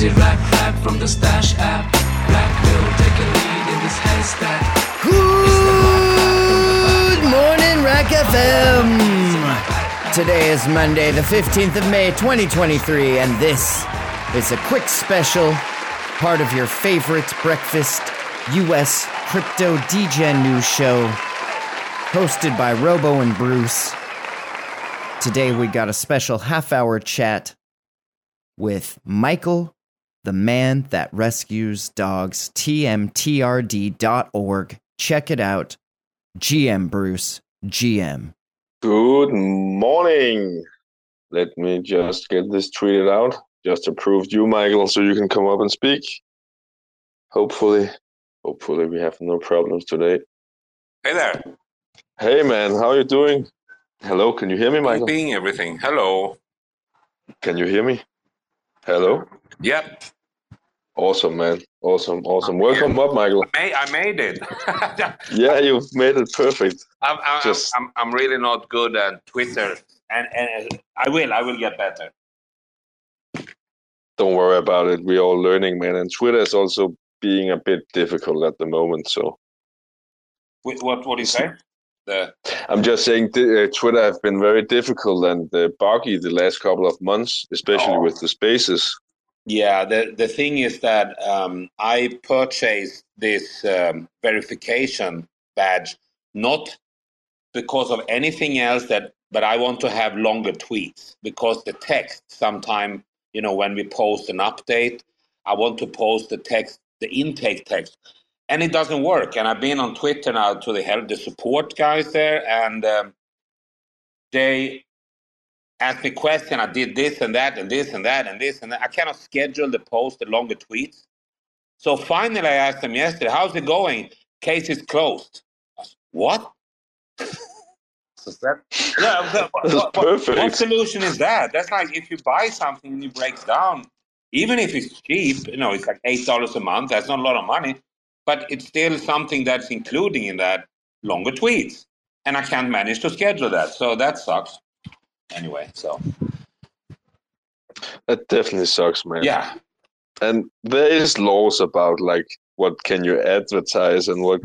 From the stash app. Black will take a lead in this. Good morning, RAC FM. Today is Monday, the 15th of May, 2023, and this is a quick special, part of your favorite breakfast U.S. crypto DJ news show, hosted by Robo and Bruce. Today we got a special half hour chat with Michael, the man that rescues dogs, tmtrd.org. Check it out. GM Bruce, GM. Good morning. Let me just get this tweeted out. Just approved you, Michael, so you can come up and speak. Hopefully, hopefully we have no problems today. Hey there. Hey man, how are you doing? Hello, can you hear me, Michael? Being everything. Hello. Can you hear me? Hello? Yep. Awesome, man. Awesome, awesome. Welcome up, Michael. I made, I made it. Yeah, you've made it perfect. I'm, I'm, Just- I'm, I'm really not good at Twitter, and, and I will. I will get better. Don't worry about it. We're all learning, man. And Twitter is also being a bit difficult at the moment. So Wh- What What do you say? The I'm just saying th- uh, Twitter have been very difficult and uh, buggy the last couple of months, especially Oh. with the spaces. yeah. The the thing is that um, I purchased this um, verification badge not because of anything else that, but I want to have longer tweets because the text sometimes, you know when we post an update, I want to post the text, the intake text, and it doesn't work. And I've been on Twitter now to the help the support guys there, and um, they asked me question. I did this and that and this and that and this and that. I cannot schedule the post, the longer tweets. So finally, I asked them yesterday, "How's it going? Case is closed." Said, what? That, yeah, but what, That's what- what- perfect. what solution is that? That's like if you buy something and it breaks down, even if it's cheap, you know, it's like eight dollars a month. That's not a lot of money, but it's still something that's including in that longer tweets, and I can't manage to schedule that, so that sucks. Anyway, so That definitely sucks, man. yeah, And there is laws about like what can you advertise and what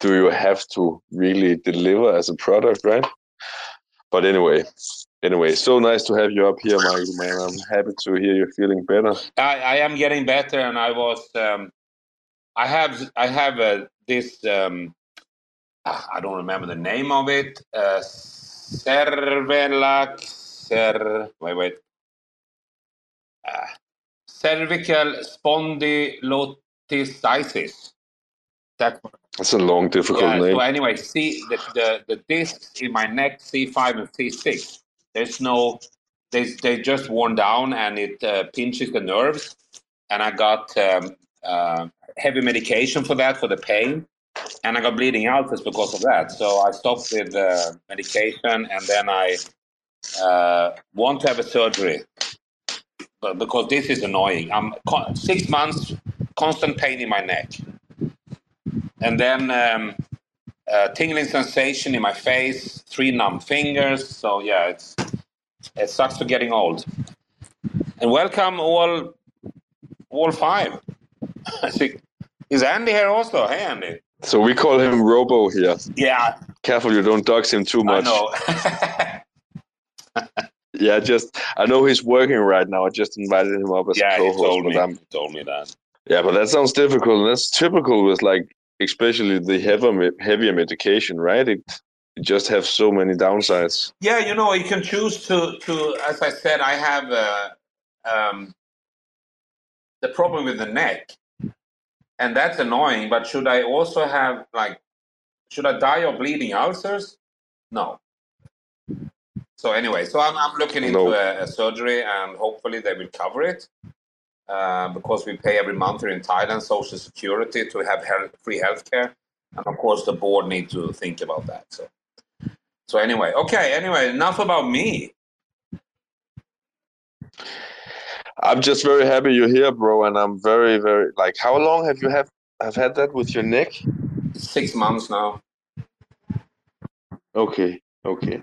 do you have to really deliver as a product, right? But anyway, anyway, so nice to have you up here, Michael. Man, I'm happy to hear you're feeling better. I, I am getting better, and I was, um, I have, I have uh, this. Um, ah, I don't remember the name of it. Uh, Cervelac, cer, wait, wait. Uh, cervical spondylolisthesis. That It's a long, difficult yeah. name. So anyway, C the, the the discs in my neck, C five and C six. There's no, they they just worn down and it uh, pinches the nerves. And I got um, uh, heavy medication for that for the pain, and I got bleeding ulcers because of that. So I stopped with uh, medication, and then I uh, want to have a surgery, but because this is annoying. I'm con- six months constant pain in my neck and then um, tingling sensation in my face, three numb fingers. So yeah, it's it sucks for getting old. And welcome all, all five. I think is Andy here also? Hey Andy. So we call him Robo here. Yeah, Careful you don't dox him too much. I know. Yeah, just I know he's working right now. I just invited him up as yeah, a he co-host, told me. I'm He told me that. Yeah, but that sounds difficult. That's typical with like, especially the heavier heavier medication, right? It you just have so many downsides. Yeah, you know, you can choose to to. As I said, I have uh, um, the problem with the neck, and that's annoying. But should I also have like, should I die of bleeding ulcers? No. So anyway, so I'm, I'm looking into No. a, a surgery, and hopefully they will cover it. Uh, because we pay every month here in Thailand social security to have health, free healthcare, and of course the board need to think about that. So, so anyway, okay. Anyway, enough about me. I'm just very happy you're here, bro, and I'm very, very like. How long have you have have had that with your neck? Six months now. Okay, okay.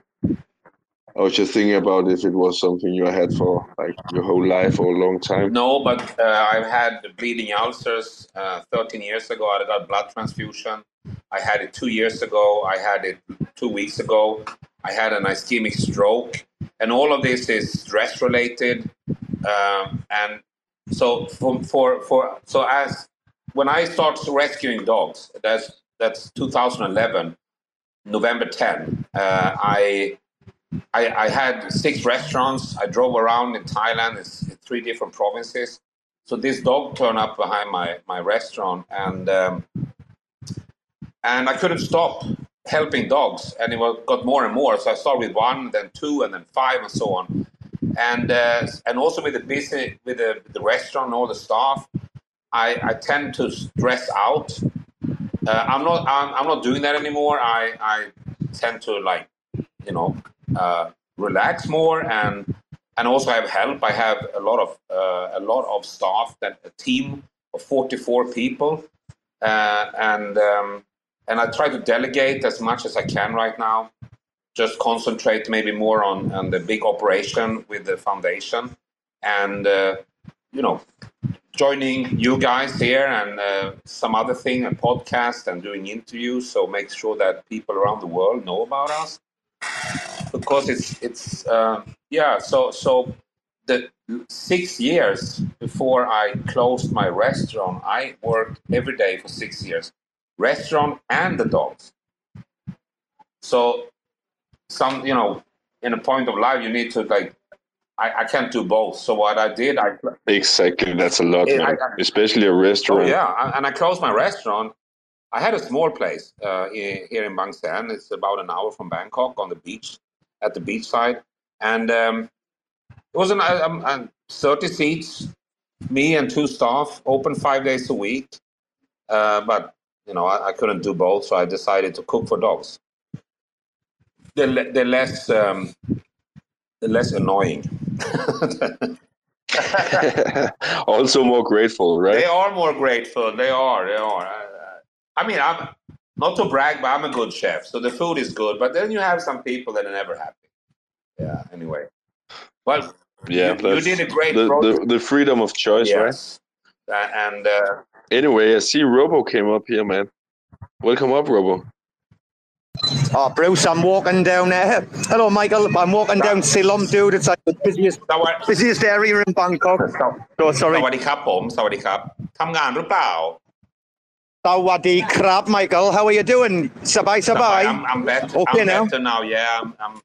I was just thinking about if it was something you had for like your whole life or a long time. No, but uh, I've had bleeding ulcers. Uh, 13 years ago, I got blood transfusion. I had it two years ago. I had it two weeks ago. I had an ischemic stroke, and all of this is stress related. Um, and so for, for for so as when I start rescuing dogs, that's that's 2011, November 10. Uh, I I, I had six restaurants. I drove around in Thailand, it's three different provinces. So this dog turned up behind my, my restaurant, and um, and I couldn't stop helping dogs, and it got more and more. So I started with one, then two, and then five, and so on. And uh, and also with the business, with the, the restaurant, all the staff, I, I tend to stress out. Uh, I'm not I'm, I'm not doing that anymore. I I tend to like you know uh, relax more and and also I have help. I have a lot of uh, a lot of staff that a team of 44 people, uh, and um, and I try to delegate as much as I can right now. Just concentrate maybe more on on the big operation with the foundation, and uh, you know joining you guys here and uh, some other thing, a podcast and doing interviews. So make sure that people around the world know about us because it's it's uh, yeah. So so the six years before I closed my restaurant, I worked every day for six years, restaurant and the dogs. So some you know in a point of life you need to like I, I can't do both. So what I did, I Exactly, that's a lot, man. I- I- Especially a Oh restaurant. yeah, and- and I closed my restaurant. I had a small place uh, i- here in Bang Saen. It's about an hour from Bangkok on the beach, at the beach side, and um, it was an um, thirty seats, me and two staff, open five days a week. Uh, but you know, I, I couldn't do both, so I decided to cook for dogs. They're, le- they're less um, they're less annoying. also more grateful, right? They are more grateful. They are. They are. I, I mean, I'm not to brag, but I'm a good chef, so the food is good. But then you have some people that are never happy. Yeah. Anyway, well, yeah, you, you did a great the, the, the freedom of choice, right? yes. Uh, and uh, Anyway, I see Robo came up here, man. Welcome up, Robo. Oh, Bruce, I'm walking down there. Hello, Michael. I'm walking down Silom, dude. It's like the busiest, busiest area in Bangkok. Oh, sorry. สวัสดีครับผม สวัสดีครับ ทำงานหรือเปล่า Sawadi crab, Michael. How are you doing? Sabai, sabai. I'm, I'm better. Okay I'm now. Better now, yeah. I'm, I'm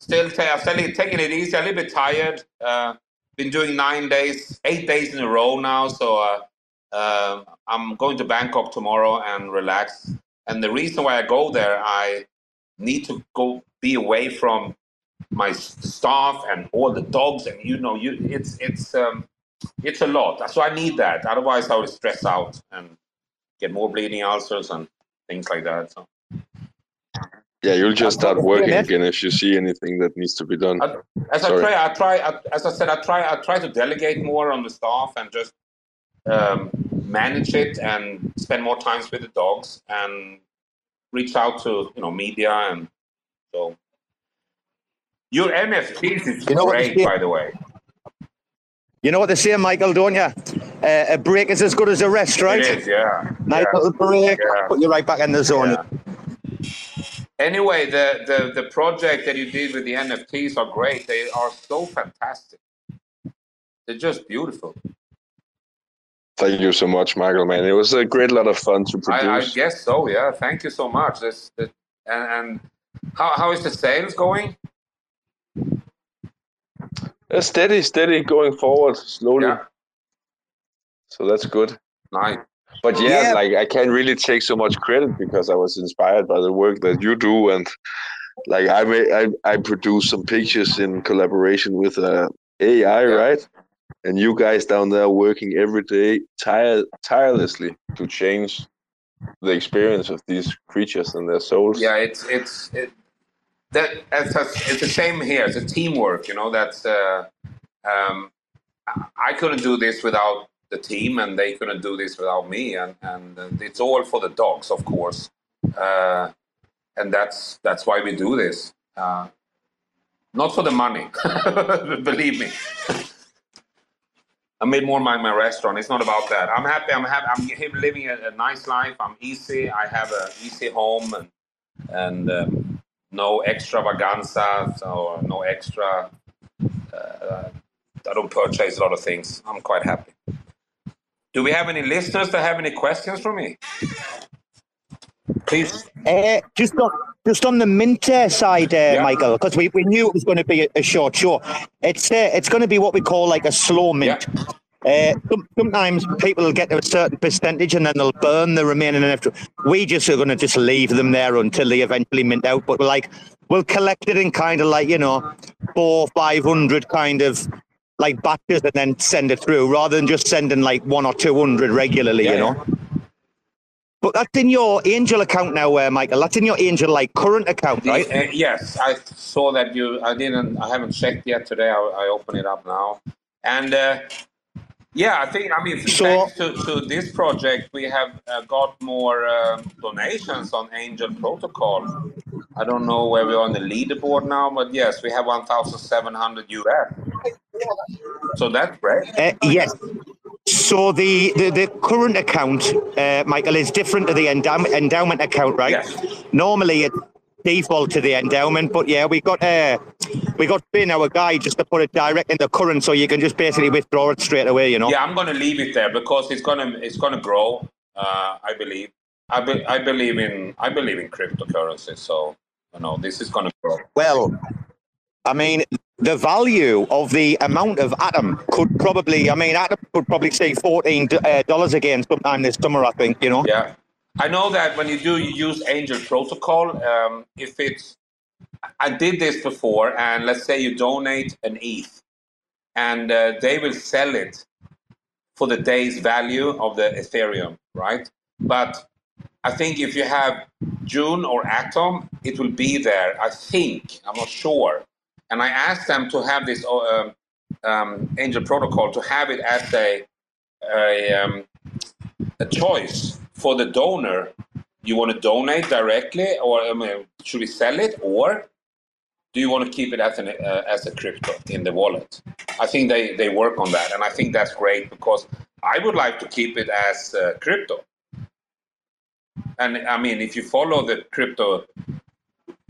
still, t- I'm taking it easy. I'm a little bit tired. Uh, been doing nine days, eight days in a row now. So uh, uh, I'm going to Bangkok tomorrow and relax. And the reason why I go there, I need to go be away from my staff and all the dogs, and you know, you it's it's um, it's a lot. So I need that. Otherwise, I would stress out and get more bleeding ulcers and things like that. So. Yeah, you'll just start working again if you see anything that needs to be done. I- as Sorry. I try, I try, I, as I said, I try, I try to delegate more on the staff and just um, manage it and spend more times with the dogs and reach out to you know media and so. Your NFTs is You know great, by the way. You know what they say, Michael, don't you? Uh, a break is as good as a rest, right? It is, yeah. Nice yeah. little break, Yeah. put you right back in the zone. Yeah. Anyway, the, the, the project that you did with the NFTs are great. They are so fantastic. They're just beautiful. Thank you so much, Michael, man. It was a great lot of fun to I, I produce. guess so. Yeah. Thank you so much. This, this and, and How how is the sales going? Uh, steady, steady, going forward slowly. Yeah. So that's good. Nice. But yeah, Yeah. like I can't really take so much credit because I was inspired by the work that you do, and like I may, I I produce some pictures in collaboration with uh, AI, Yeah. right? And you guys down there working every day tire tirelessly to change the experience of these creatures and their souls. Yeah, it's it's it, that it's, it's the same here. It's a teamwork. You know, that's uh, um, I- couldn't do this without the team, and they couldn't do this without me. And and it's all for the dogs, of course. Uh, and that's that's why we do this. Uh, not for the money, believe me. I made more money in my restaurant. It's not about that. I'm happy. I'm happy. I'm living a, a nice life. I'm easy. I have a easy home and and um, no extravaganza. So no extra. Uh, I don't purchase a lot of things. I'm quite happy. Do we have any listeners that have any questions for me? Please. Uh, just on just on the Minter side, uh, Yeah. Michael, because we, we knew it was going to be a, a short show. It's uh, it's going to be what we call like a slow mint. Uh, some, sometimes people will get to a certain percentage and then they'll burn the remaining. After we just are going to just leave them there until they eventually mint out. But we're like, we'll collect it in kind of like you know, four five hundred kind of like batches and then send it through rather than just sending like one or two hundred regularly. Yeah, you know. But that's in your Angel account now, uh, Michael. That's in your Angel like current account, right? Uh, yes, I saw that you. I didn't. I haven't checked yet today. I, I open it up now, and uh, yeah, I think. I mean, So- thanks to, to this project, we have uh, got more uh, donations on Angel Protocol. I don't know where we are on the leaderboard now, but yes, we have 1,700 US. So that's great. Uh, yes. So the, the, the current account, uh, Michael, is different to the endow- endowment account, right? Yes. Normally it default to the endowment, but yeah, we got uh, we got Finn, our guy, just to put it direct in the current, so you can just basically withdraw it straight away. You know. Yeah, I'm going to leave it there because it's going to it's going to grow. Uh, I believe. I, be, I believe in I believe in cryptocurrency. So you know this is going to grow. Well, I mean, the value of the amount of Atom could probably, I mean, Atom could probably see fourteen uh, dollars again sometime this summer. I think. You know. Yeah, I know that when you do you use Angel Protocol, um, if it's, I did this before, and let's say you donate an ETH, and uh, they will sell it for the day's value of the Ethereum, right? But I think if you have Juno or Atom, it will be there. I think I'm not sure, and I asked them to have this uh, um, Angel Protocol to have it as a a, um, a choice for the donor. You want to donate directly, or I mean, should we sell it, or do you want to keep it as an uh, as a crypto in the wallet? I think they they work on that, and I think that's great because I would like to keep it as uh, crypto. And I mean, if you follow the crypto,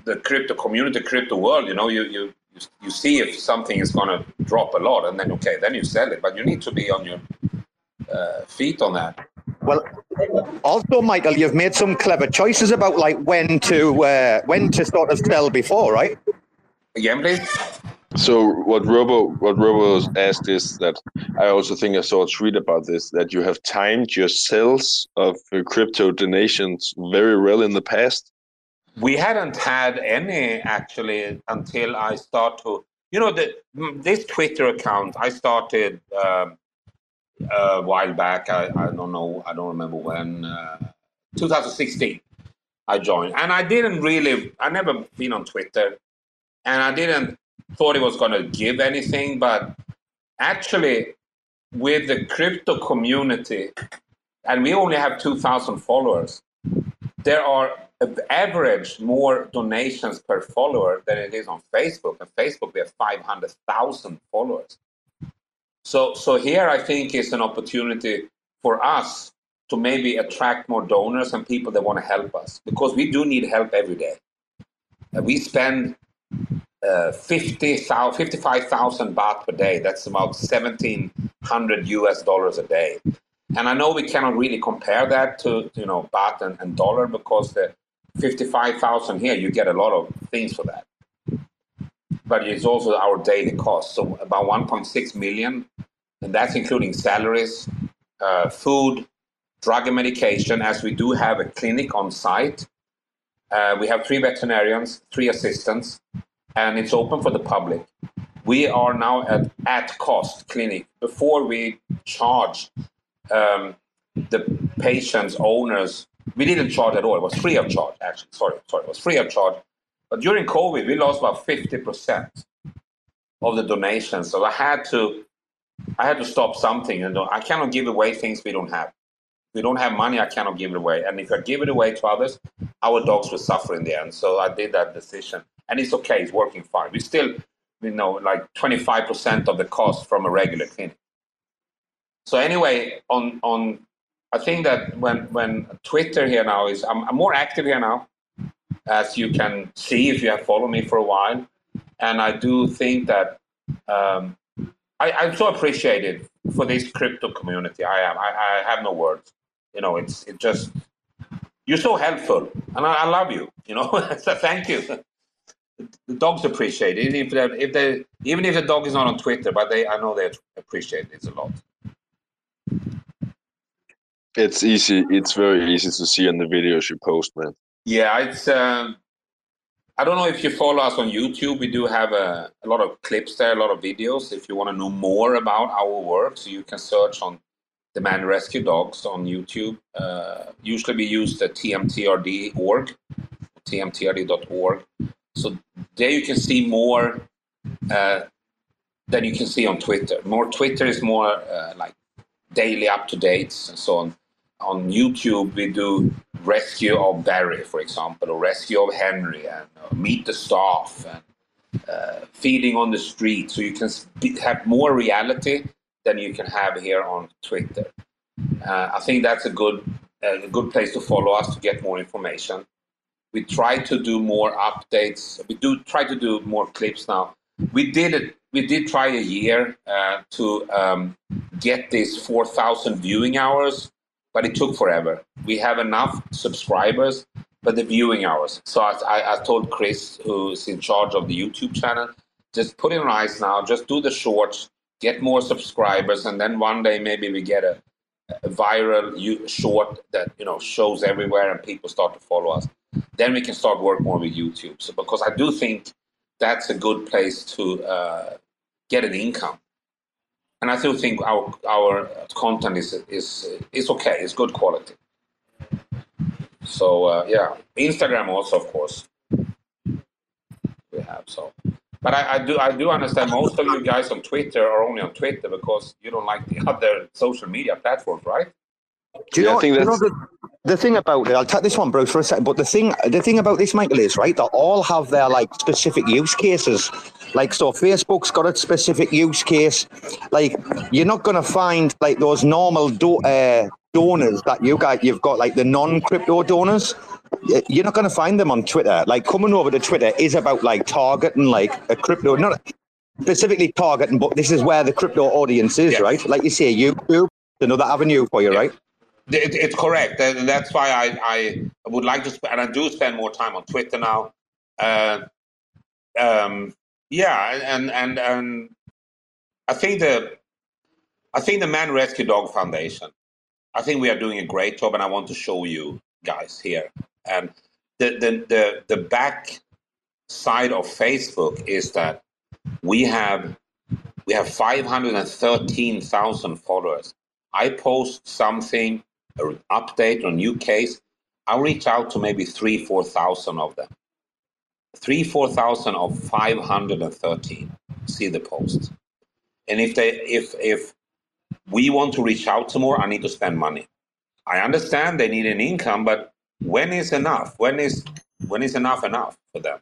the crypto community, crypto world, you know, you you you- you see if something is going to drop a lot, and then okay, then you sell it. But you need to be on your uh, feet on that. Well, also, Michael, you've made some clever choices about like when to uh, when to sort of sell before, right? Again, please. So what Robo what Robo asked is that I also think I saw a tweet about this that you have timed your sales of uh, crypto donations very well in the past. We hadn't had any actually until I start to, you know, the, this Twitter account I started um, a while back. I, I don't know, I don't remember when. Uh, 2016, I joined, and I didn't really, I never been on Twitter, and I didn't thought it was going to give anything, but actually, with the crypto community, and we only have 2,000 followers, there are average more donations per follower than it is on Facebook. And Facebook, we have 500,000 followers. So, so here I think is an opportunity for us to maybe attract more donors and people that want to help us because we do need help every day. We spend uh, 50,000, 55,000 baht per day. That's about 1,700 US dollars a day. And I know we cannot really compare that to you know baht and, and dollar because the 55,000 here, you get a lot of things for that. But it's also our daily cost. So about 1.6 million, and that's including salaries, uh, food, drug and medication, as we do have a clinic on site. Uh, we have three veterinarians, three assistants, and it's open for the public. We are now at at cost clinic. Before we charge um, the patients, owners, we didn't charge at all. It was free of charge, actually. Sorry, sorry, it was free of charge. But during COVID, we lost about 50% of the donations. So I had to I had to stop something. And I cannot give away things we don't have. If we don't have money, I cannot give it away. And if I give it away to others, our dogs will suffer in the end. So I did that decision. And it's okay, it's working fine. We still, you know, like 25% of the cost from a regular clinic. So anyway, on on I think that when when Twitter here now is I'm, I'm more active here now, as you can see if you have followed me for a while, and I do think that um, I, I'm so appreciated for this crypto community. I am. I, I have no words. You know, it's it just you're so helpful, and I, I love you. You know, so thank you. The dogs appreciate it, even if they, if they even if the dog is not on Twitter, but they I know they appreciate it a lot. It's easy. It's very easy to see in the videos you post, man. Yeah, it's. Um, I don't know if you follow us on YouTube. We do have a, a lot of clips there, a lot of videos. If you want to know more about our work, so you can search on the man Rescue Dogs on YouTube. Uh, usually we use the tmtrd.org, tmtrd.org. So there you can see more uh, than you can see on Twitter. More Twitter is more uh, like daily up to dates and so on on YouTube, we do rescue of Barry, for example, or rescue of Henry, and uh, meet the staff, and uh, feeding on the street. So you can have more reality than you can have here on Twitter. Uh, I think that's a good a good place to follow us to get more information. We try to do more updates. We do try to do more clips now. We did it. We did try a year uh, to um, get these 4,000 viewing hours but it took forever. We have enough subscribers, but the viewing hours. So I, I told Chris, who's in charge of the YouTube channel, just put in rice now, just do the shorts, get more subscribers, and then one day maybe we get a, a viral short that you know shows everywhere and people start to follow us. Then we can start work more with YouTube. So because I do think that's a good place to uh, get an income and I still think our our content is is is okay. It's good quality. So uh, yeah, Instagram also, of course, we have so. But I, I, do I do understand most of you guys on Twitter are only on Twitter because you don't like the other social media platforms, right? Do you yeah, know? I. You know the, the thing about it, I'll take this one, Bruce, for a second. But the thing, the thing about this, Michael, is right. They all have their like specific use cases. Like so, Facebook's got a specific use case. Like you're not going to find like those normal do- uh, donors that you got. You've got like the non-crypto donors. You're not going to find them on Twitter. Like coming over to Twitter is about like targeting like a crypto, not specifically targeting, but this is where the crypto audience is, yeah. right? Like you say, YouTube, another avenue for you, yeah. right? It, it's correct. That's why I, I would like to, spend, and I do spend more time on Twitter now. Uh, um, yeah, and and and I think the I think the Man Rescue Dog Foundation. I think we are doing a great job, and I want to show you guys here. And the the the, the back side of Facebook is that we have we have 513,000 followers. I post something, update or new case, I'll reach out to maybe three, 4,000 of them three, four thousand of five hundred and thirteen see the post. And if they if if we want to reach out to more, I need to spend money. I understand they need an income, but when is enough? When is when is enough enough for them?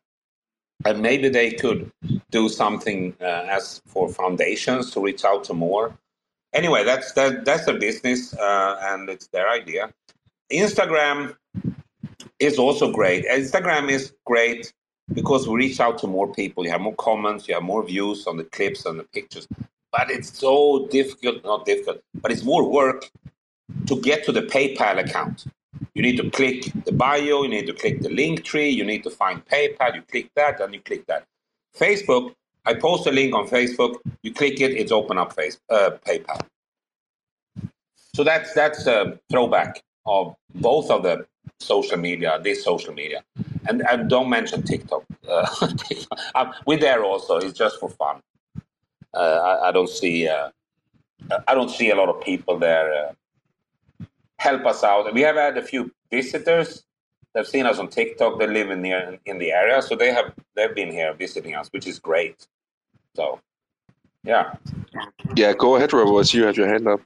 And maybe they could do something uh, as for foundations to reach out to more. Anyway, that's that, that's a business uh, and it's their idea. Instagram is also great. Instagram is great because we reach out to more people. You have more comments, you have more views on the clips and the pictures. But it's so difficult, not difficult, but it's more work to get to the PayPal account. you need to click the bio, you need to click the Linktree, you need to find PayPal, you click that, and you click that. Facebook, I post a link on Facebook, you click it, it's open up face, uh, PayPal. So that's that's a throwback of both of the social media, this social media, and and don't mention TikTok. Uh, we're there also. It's just for fun. Uh, I, I, don't see uh, I don't see a lot of people there uh, help us out. We have had a few visitors. They've seen us on TikTok. They live in the in the area, so they have they've been here visiting us, which is great. So, yeah. Yeah, go ahead, Robert. You had your hand up.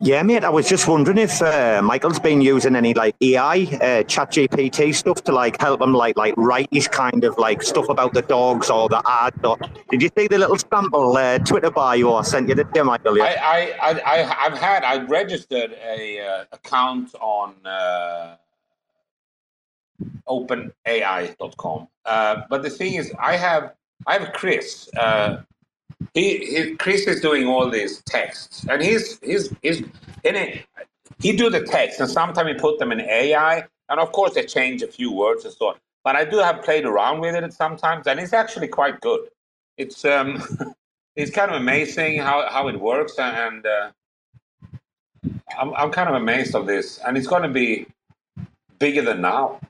Yeah, mate. I was just wondering if uh, Michael's been using any like AI, uh, Chat GPT stuff to like help him like like write his kind of like stuff about the dogs or the ads. Or did you see the little sample uh, Twitter bio I sent you there, Michael? Yeah? I, I I have had I registered a uh, account on uh, OpenAI.com, uh, but the thing is, I have I have Chris. Uh, he, he Chris is doing all these texts, and he's he's he's in it. He do the text, and sometimes he put them in AI, and of course they change a few words and so on. But I do have played around with it sometimes, and it's actually quite good. It's um, it's kind of amazing how how it works, and uh, I'm I'm kind of amazed of this, and it's going to be bigger than now.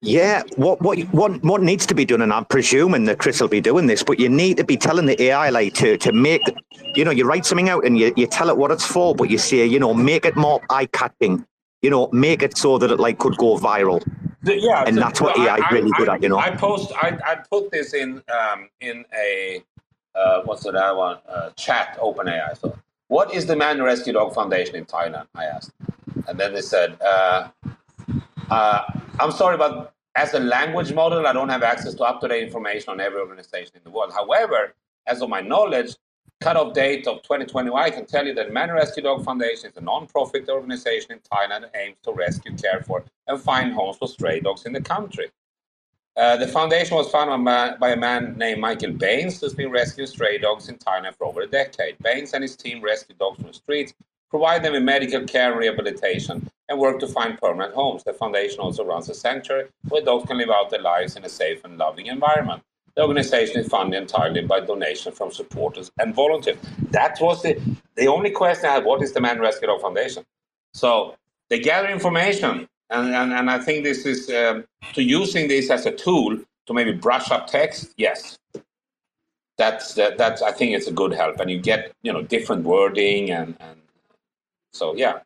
Yeah, what what what what needs to be done, and I'm presuming that Chris will be doing this, but you need to be telling the AI like to to make, you know, you write something out and you, you tell it what it's for, but you say, you know, make it more eye catching, you know, make it so that it like could go viral. Yeah, and so, that's what AI is really I, good at, you know. I post, I, I put this in um in a uh, what's the other one uh, chat OpenAI. So, what is the Man Rescue Dog Foundation in Thailand? I asked, and then they said. Uh, uh, I'm sorry, but as a language model, I don't have access to up-to-date information on every organization in the world. However, as of my knowledge, cutoff date of 2021, I can tell you that Man Rescue Dog Foundation is a non-profit organization in Thailand that aims to rescue, care for, and find homes for stray dogs in the country. Uh, the foundation was founded by a man named Michael Baines, who's been rescuing stray dogs in Thailand for over a decade. Baines and his team rescue dogs from the streets provide them with medical care and rehabilitation, and work to find permanent homes. The foundation also runs a sanctuary where dogs can live out their lives in a safe and loving environment. The organization is funded entirely by donation from supporters and volunteers. That was the, the only question I had. What is the Man Rescue Dog Foundation? So they gather information, and, and, and I think this is um, to using this as a tool to maybe brush up text. Yes, that's that, that's I think it's a good help, and you get you know different wording and, and so yeah.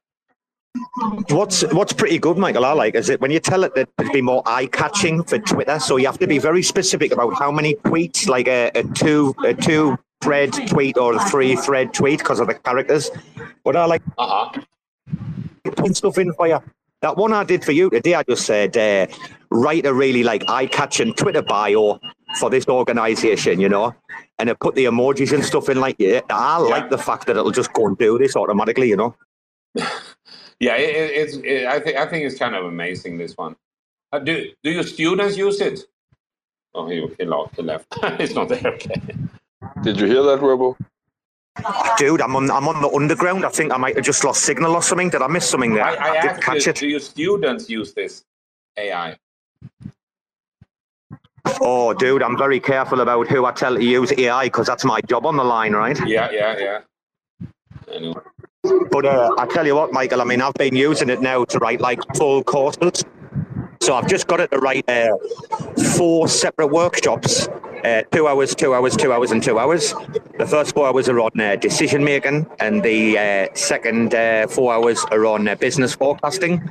What's what's pretty good, Michael, I like is it when you tell it that to be more eye catching for Twitter, so you have to be very specific about how many tweets, like a, a two a two thread tweet or a three thread tweet because of the characters. But I like uh-huh. put stuff in for you. That one I did for you today, I just said uh, write a really like eye catching Twitter bio for this organization, you know, and I put the emojis and stuff in like yeah. I like the fact that it'll just go and do this automatically, you know. Yeah, it, it's. It, I think I think it's kind of amazing. This one. Uh, do do your students use it? Oh, he he, lost, he left. it's not there. Okay. Did you hear that, Robo? Dude, I'm on I'm on the underground. I think I might have just lost signal or something. Did I miss something there? I, I, I did catch you, it. Do your students use this AI? Oh, dude, I'm very careful about who I tell to use AI because that's my job on the line, right? Yeah, yeah, yeah. Anyway. But uh, I tell you what, Michael, I mean, I've been using it now to write like full courses. So I've just got it to write uh, four separate workshops uh, two hours, two hours, two hours, and two hours. The first four hours are on uh, decision making, and the uh, second uh, four hours are on uh, business forecasting.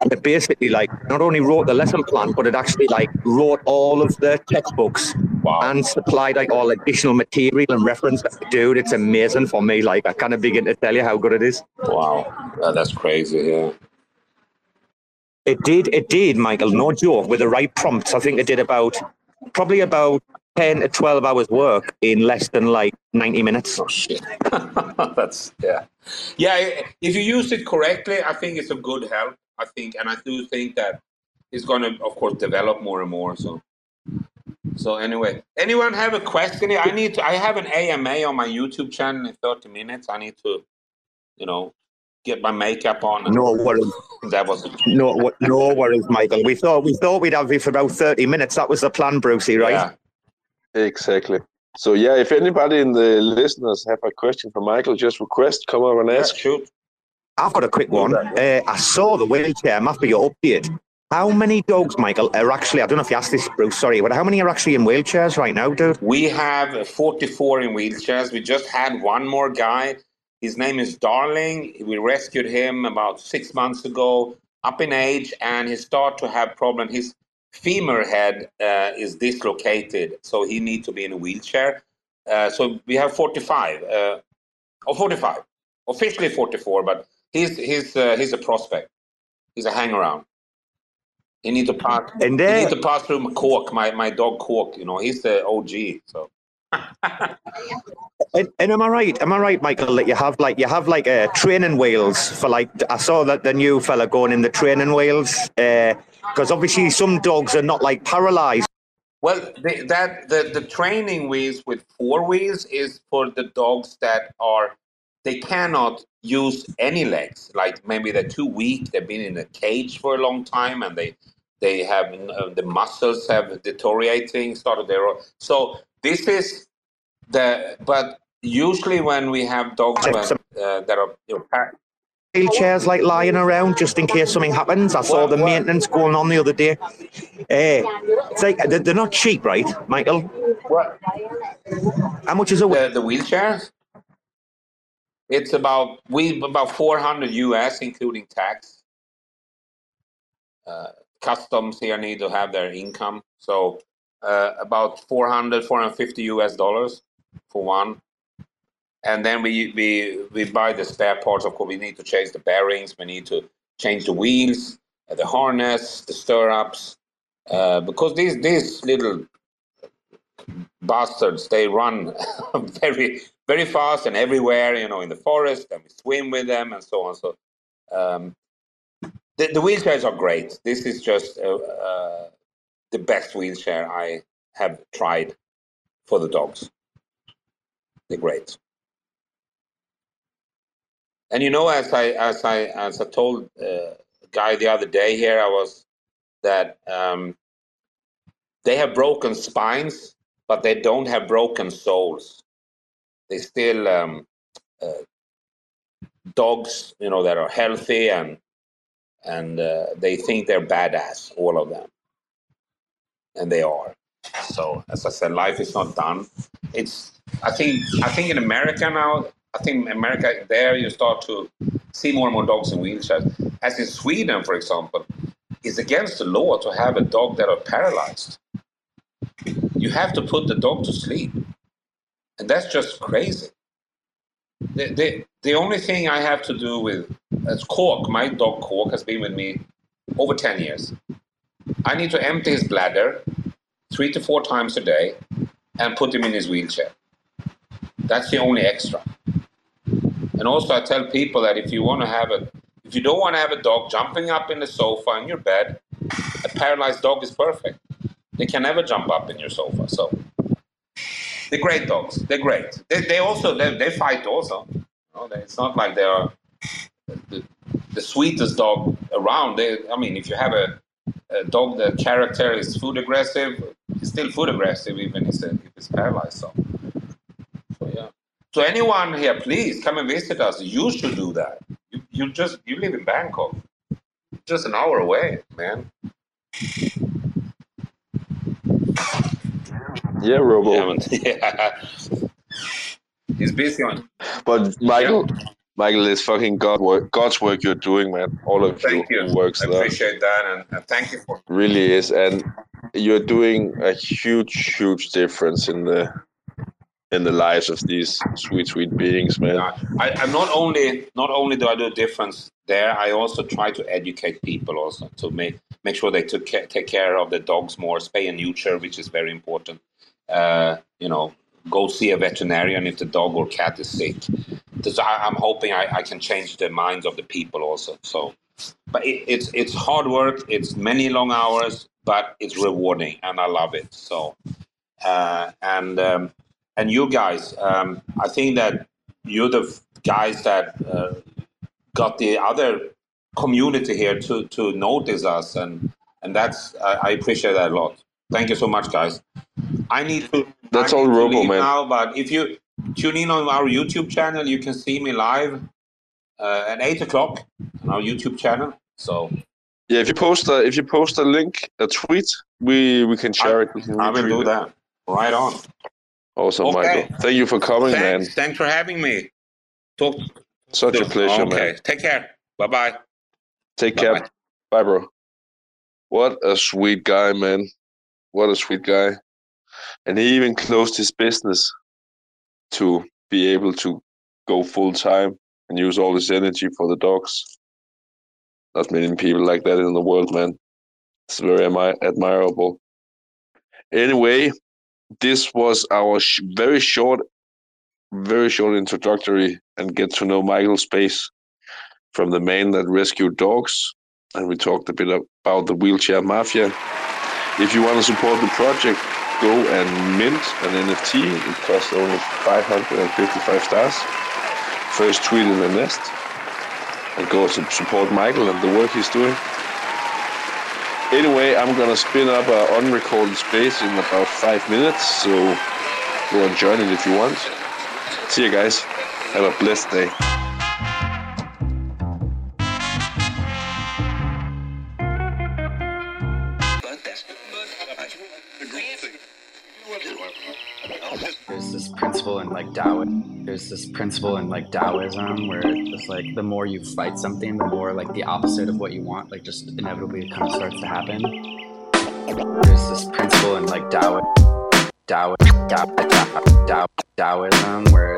And it basically like not only wrote the lesson plan, but it actually like wrote all of the textbooks wow. and supplied like all additional material and reference. Dude, it's amazing for me. Like I can't begin to tell you how good it is. Wow, that's crazy. Yeah. It did, it did, Michael, no joke, with the right prompts. I think it did about, probably about 10 to 12 hours work in less than like 90 minutes. Oh, shit. That's, yeah. Yeah, if you use it correctly, I think it's a good help. I think, and I do think that it's going to, of course, develop more and more. So, so anyway, anyone have a question? I need to, I have an AMA on my YouTube channel in 30 minutes. I need to, you know, get my makeup on. No worries. That was no no worries, Michael. We thought we thought we'd have you for about thirty minutes. That was the plan, Brucey, right? Yeah. Exactly. So yeah, if anybody in the listeners have a question for Michael, just request, come over and ask. shoot. I've got a quick one. Uh, I saw the Wheelchair Mafia update. How many dogs, Michael, are actually, I don't know if you asked this, Bruce, sorry, but how many are actually in wheelchairs right now, dude? We have 44 in wheelchairs. We just had one more guy. His name is Darling. We rescued him about six months ago, up in age, and he started to have problem. His femur head uh, is dislocated, so he needs to be in a wheelchair. Uh, so we have 45, uh, or 45, officially 44, but he's, he's, uh, he's a prospect. He's a hangaround. He needs to pass. And then, he needs to pass through my Cork, my, my dog Cork. You know, he's the OG. So and, and am I right? Am I right, Michael, that you have like you have like uh, training wheels for like I saw that the new fella going in the training wheels because obviously some dogs are not like paralyzed. Well, the, that the, the training wheels with four wheels is for the dogs that are they cannot use any legs. Like maybe they're too weak. They've been in a cage for a long time, and they they have uh, the muscles have deteriorating. Started their so this is the but usually when we have dogs when, uh, that are you know, par- wheelchairs like lying around just in case something happens. I saw the maintenance going on the other day. Uh, it's like they're, not cheap, right, Michael? what How much is a the, the wheelchairs. It's about we about four hundred US, including tax. Uh, customs here need to have their income, so uh, about 400, 450 US dollars for one. And then we, we we buy the spare parts. Of course, we need to change the bearings. We need to change the wheels, uh, the harness, the stirrups, uh, because these these little bastards they run very very fast and everywhere you know in the forest and we swim with them and so on so um, the, the wheelchairs are great this is just uh, uh, the best wheelchair i have tried for the dogs they're great and you know as i as i as i told uh, a guy the other day here i was that um, they have broken spines but they don't have broken souls. They still um, uh, dogs, you know, that are healthy and and uh, they think they're badass, all of them, and they are. So, as I said, life is not done. It's I think I think in America now, I think America there you start to see more and more dogs in wheelchairs. As in Sweden, for example, it's against the law to have a dog that are paralyzed you have to put the dog to sleep. And that's just crazy. The, the, the only thing I have to do with as Cork, my dog Cork has been with me over 10 years. I need to empty his bladder three to four times a day and put him in his wheelchair. That's the only extra. And also, I tell people that if you want to have a, if you don't want to have a dog jumping up in the sofa in your bed, a paralyzed dog is perfect. They can never jump up in your sofa. So they're great dogs. They're great. They, they also they, they fight also. You know, they, it's not like they are the, the sweetest dog around. They, I mean, if you have a, a dog the character is food aggressive, it's still food aggressive even if it's, paralyzed. So. So anyone here, please come and visit us. You should do that. You, you just you live in Bangkok, just an hour away, man. Yeah, Robo. Yeah, yeah. He's busy on. But Michael, Michael, it's fucking God work, God's work you're doing, man. All of Thank you you. works I there appreciate that, and, and thank you for. really is, and you're doing a huge, huge difference in the in the lives of these sweet, sweet beings, man. I, I'm not only not only do I do a difference there, I also try to educate people also to make make sure they took ca- take care of the dogs more, spay and neuter, which is very important. Uh, you know, go see a veterinarian if the dog or cat is sick. Because I, I'm hoping I, I can change the minds of the people also. So, but it, it's it's hard work. It's many long hours, but it's rewarding, and I love it. So, uh, and um, and you guys, um, I think that you're the guys that uh, got the other community here to to notice us, and and that's I, I appreciate that a lot. Thank you so much, guys. I need to. That's I all need to Robo, man. Now, but if you tune in on our YouTube channel, you can see me live uh, at eight o'clock on our YouTube channel. So Yeah, if you post a if you post a link, a tweet, we we can share it. We can I will do it. that. Right on. Oh, awesome, Okay. Michael. Thank you for coming, man. Thanks. Thanks for having me. Talk. Such a pleasure, okay. man. Take care. Bye bye. Take care. Bye-bye. Bye, bro. What a sweet guy, man. What a sweet guy. And he even closed his business to be able to go full time and use all his energy for the dogs. Not many people like that in the world, man. It's very admirable. Anyway, this was our sh- very short, very short introductory and get to know Michael Space from the man that rescued dogs. And we talked a bit about the wheelchair mafia. If you want to support the project, go and mint an NFT. It costs only 555 stars. First tweet in the nest. And go to support Michael and the work he's doing. Anyway, I'm gonna spin up an unrecorded space in about five minutes, so go and join it if you want. See you guys. Have a blessed day. There's this principle in like Taoism. There's this principle in like Taoism where it's like the more you fight something, the more like the opposite of what you want, like just inevitably kind of starts to happen. There's this principle in like Tao, Tao, Tao, Tao, Taoism where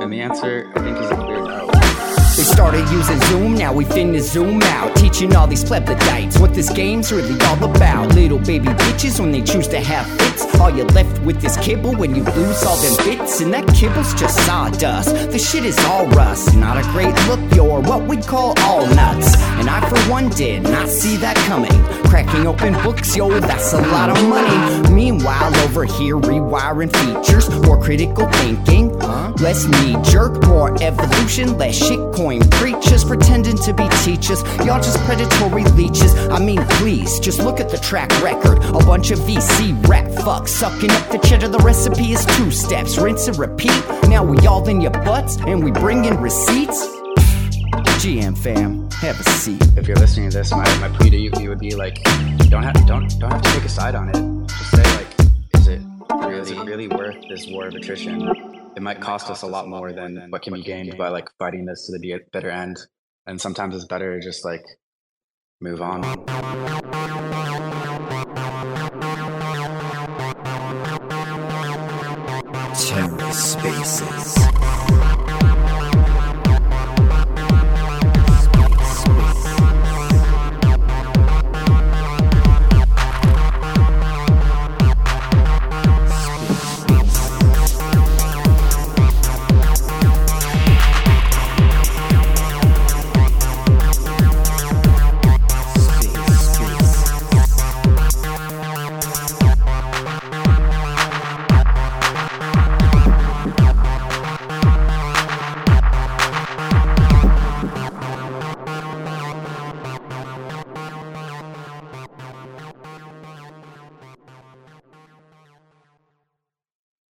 And the answer, I think, is a clear no. They started using Zoom, now we finna zoom out. Teaching all these plebiscites what this game's really all about. Little baby bitches when they choose to have All you're left with is kibble when you lose all them bits. And that kibble's just sawdust. The shit is all rust. Not a great look, you're what we'd call all nuts. And I, for one, did not see that coming. Cracking open books, yo, that's a lot of money. Meanwhile, over here, rewiring features, more critical thinking, huh? less knee jerk, more evolution, less shitcoin preachers pretending to be teachers. Y'all just predatory leeches. I mean, please, just look at the track record. A bunch of VC rap fucks sucking up the cheddar. The recipe is two steps, rinse and repeat. Now we all in your butts and we bring in receipts. GM fam, have a seat. If you're listening to this, my, my plea to you, you would be like, don't have don't don't have to take a side on it. Just say like, is it really, is it really worth this war of attrition? It might cost us a lot more than what can be gained by like fighting this to the bitter end. And sometimes it's better to just like move on. TerraSpaces.